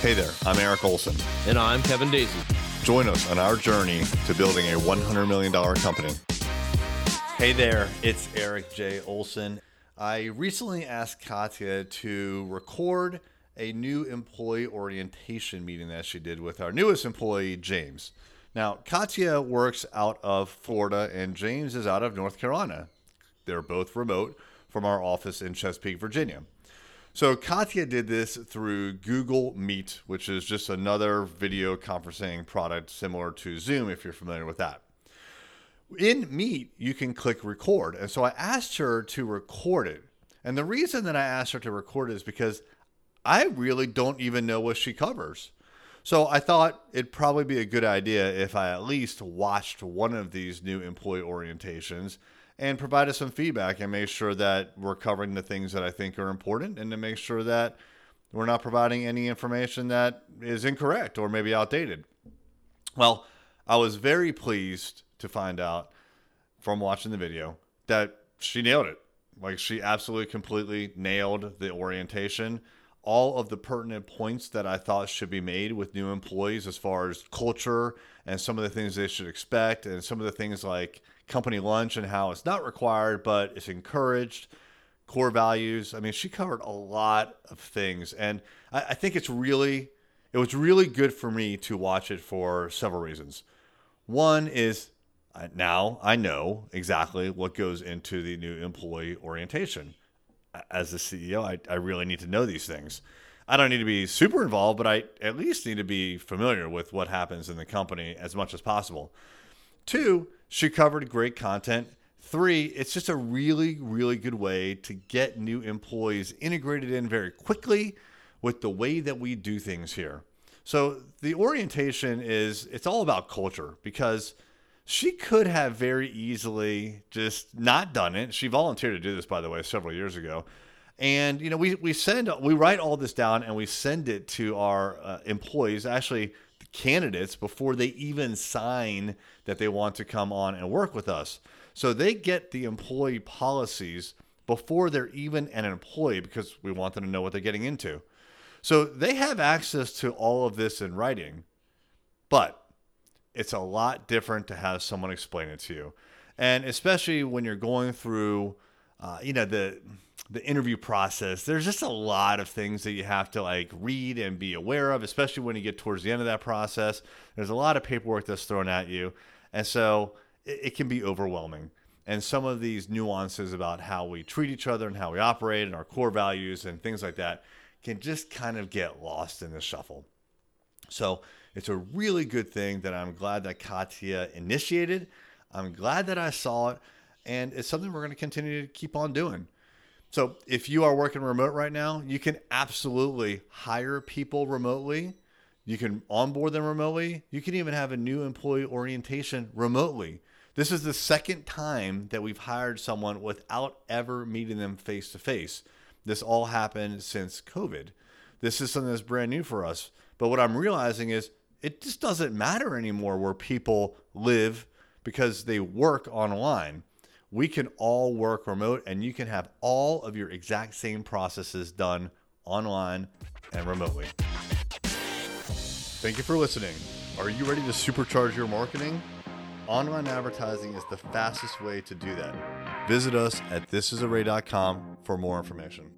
Hey there, I'm Eric Olson. And I'm Kevin Daisey. Join us on our journey to building a $100 million company. Hey there, it's Eric J. Olson. I recently asked Katya to record a new employee orientation meeting that she did with our newest employee, James. Now, Katya works out of Florida and James is out of North Carolina. They're both remote from our office in Chesapeake, Virginia. So Katya did this through Google Meet, which is just another video conferencing product similar to Zoom if you're familiar with that. In Meet, you can click record. And so I asked her to record it. And the reason that I asked her to record it is because I really don't even know what she covers. So I thought it'd probably be a good idea if I at least watched one of these new employee orientations and provide us some feedback and make sure that we're covering the things that I think are important and to make sure that we're not providing any information that is incorrect or maybe outdated. Well, I was very pleased to find out from watching the video that she nailed it. Like she absolutely completely nailed the orientation. All of the pertinent points that I thought should be made with new employees as far as culture and some of the things they should expect and some of the things like company lunch and how it's not required, but it's encouraged. Core values. I mean, she covered a lot of things, and I, I think it's really, it was really good for me to watch it for several reasons. One is now I know exactly what goes into the new employee orientation. As the CEO, I, I really need to know these things. I don't need to be super involved, but I at least need to be familiar with what happens in the company as much as possible. Two, she covered great content. Three, it's just a really, really good way to get new employees integrated in very quickly with the way that we do things here. So the orientation is it's all about culture because she could have very easily just not done it. She volunteered to do this, by the way, several years ago. And you know, we we send we write all this down and we send it to our uh, employees. Actually, candidates before they even sign that they want to come on and work with us. So they get the employee policies before they're even an employee because we want them to know what they're getting into. So they have access to all of this in writing, but it's a lot different to have someone explain it to you. And especially when you're going through, uh, you know, the the interview process, there's just a lot of things that you have to like read and be aware of, especially when you get towards the end of that process. There's a lot of paperwork that's thrown at you. And so it, it can be overwhelming. And some of these nuances about how we treat each other and how we operate and our core values and things like that can just kind of get lost in the shuffle. So it's a really good thing that I'm glad that Katya initiated. I'm glad that I saw it. And it's something we're going to continue to keep on doing. So if you are working remote right now, you can absolutely hire people remotely. You can onboard them remotely. You can even have a new employee orientation remotely. This is the second time that we've hired someone without ever meeting them face to face. This all happened since COVID. This is something that's brand new for us. But what I'm realizing is it just doesn't matter anymore where people live because they work online we can all work remote and you can have all of your exact same processes done online and remotely. Thank you for listening. Are you ready to supercharge your marketing? Online advertising is the fastest way to do that. Visit us at thisisarray.com for more information.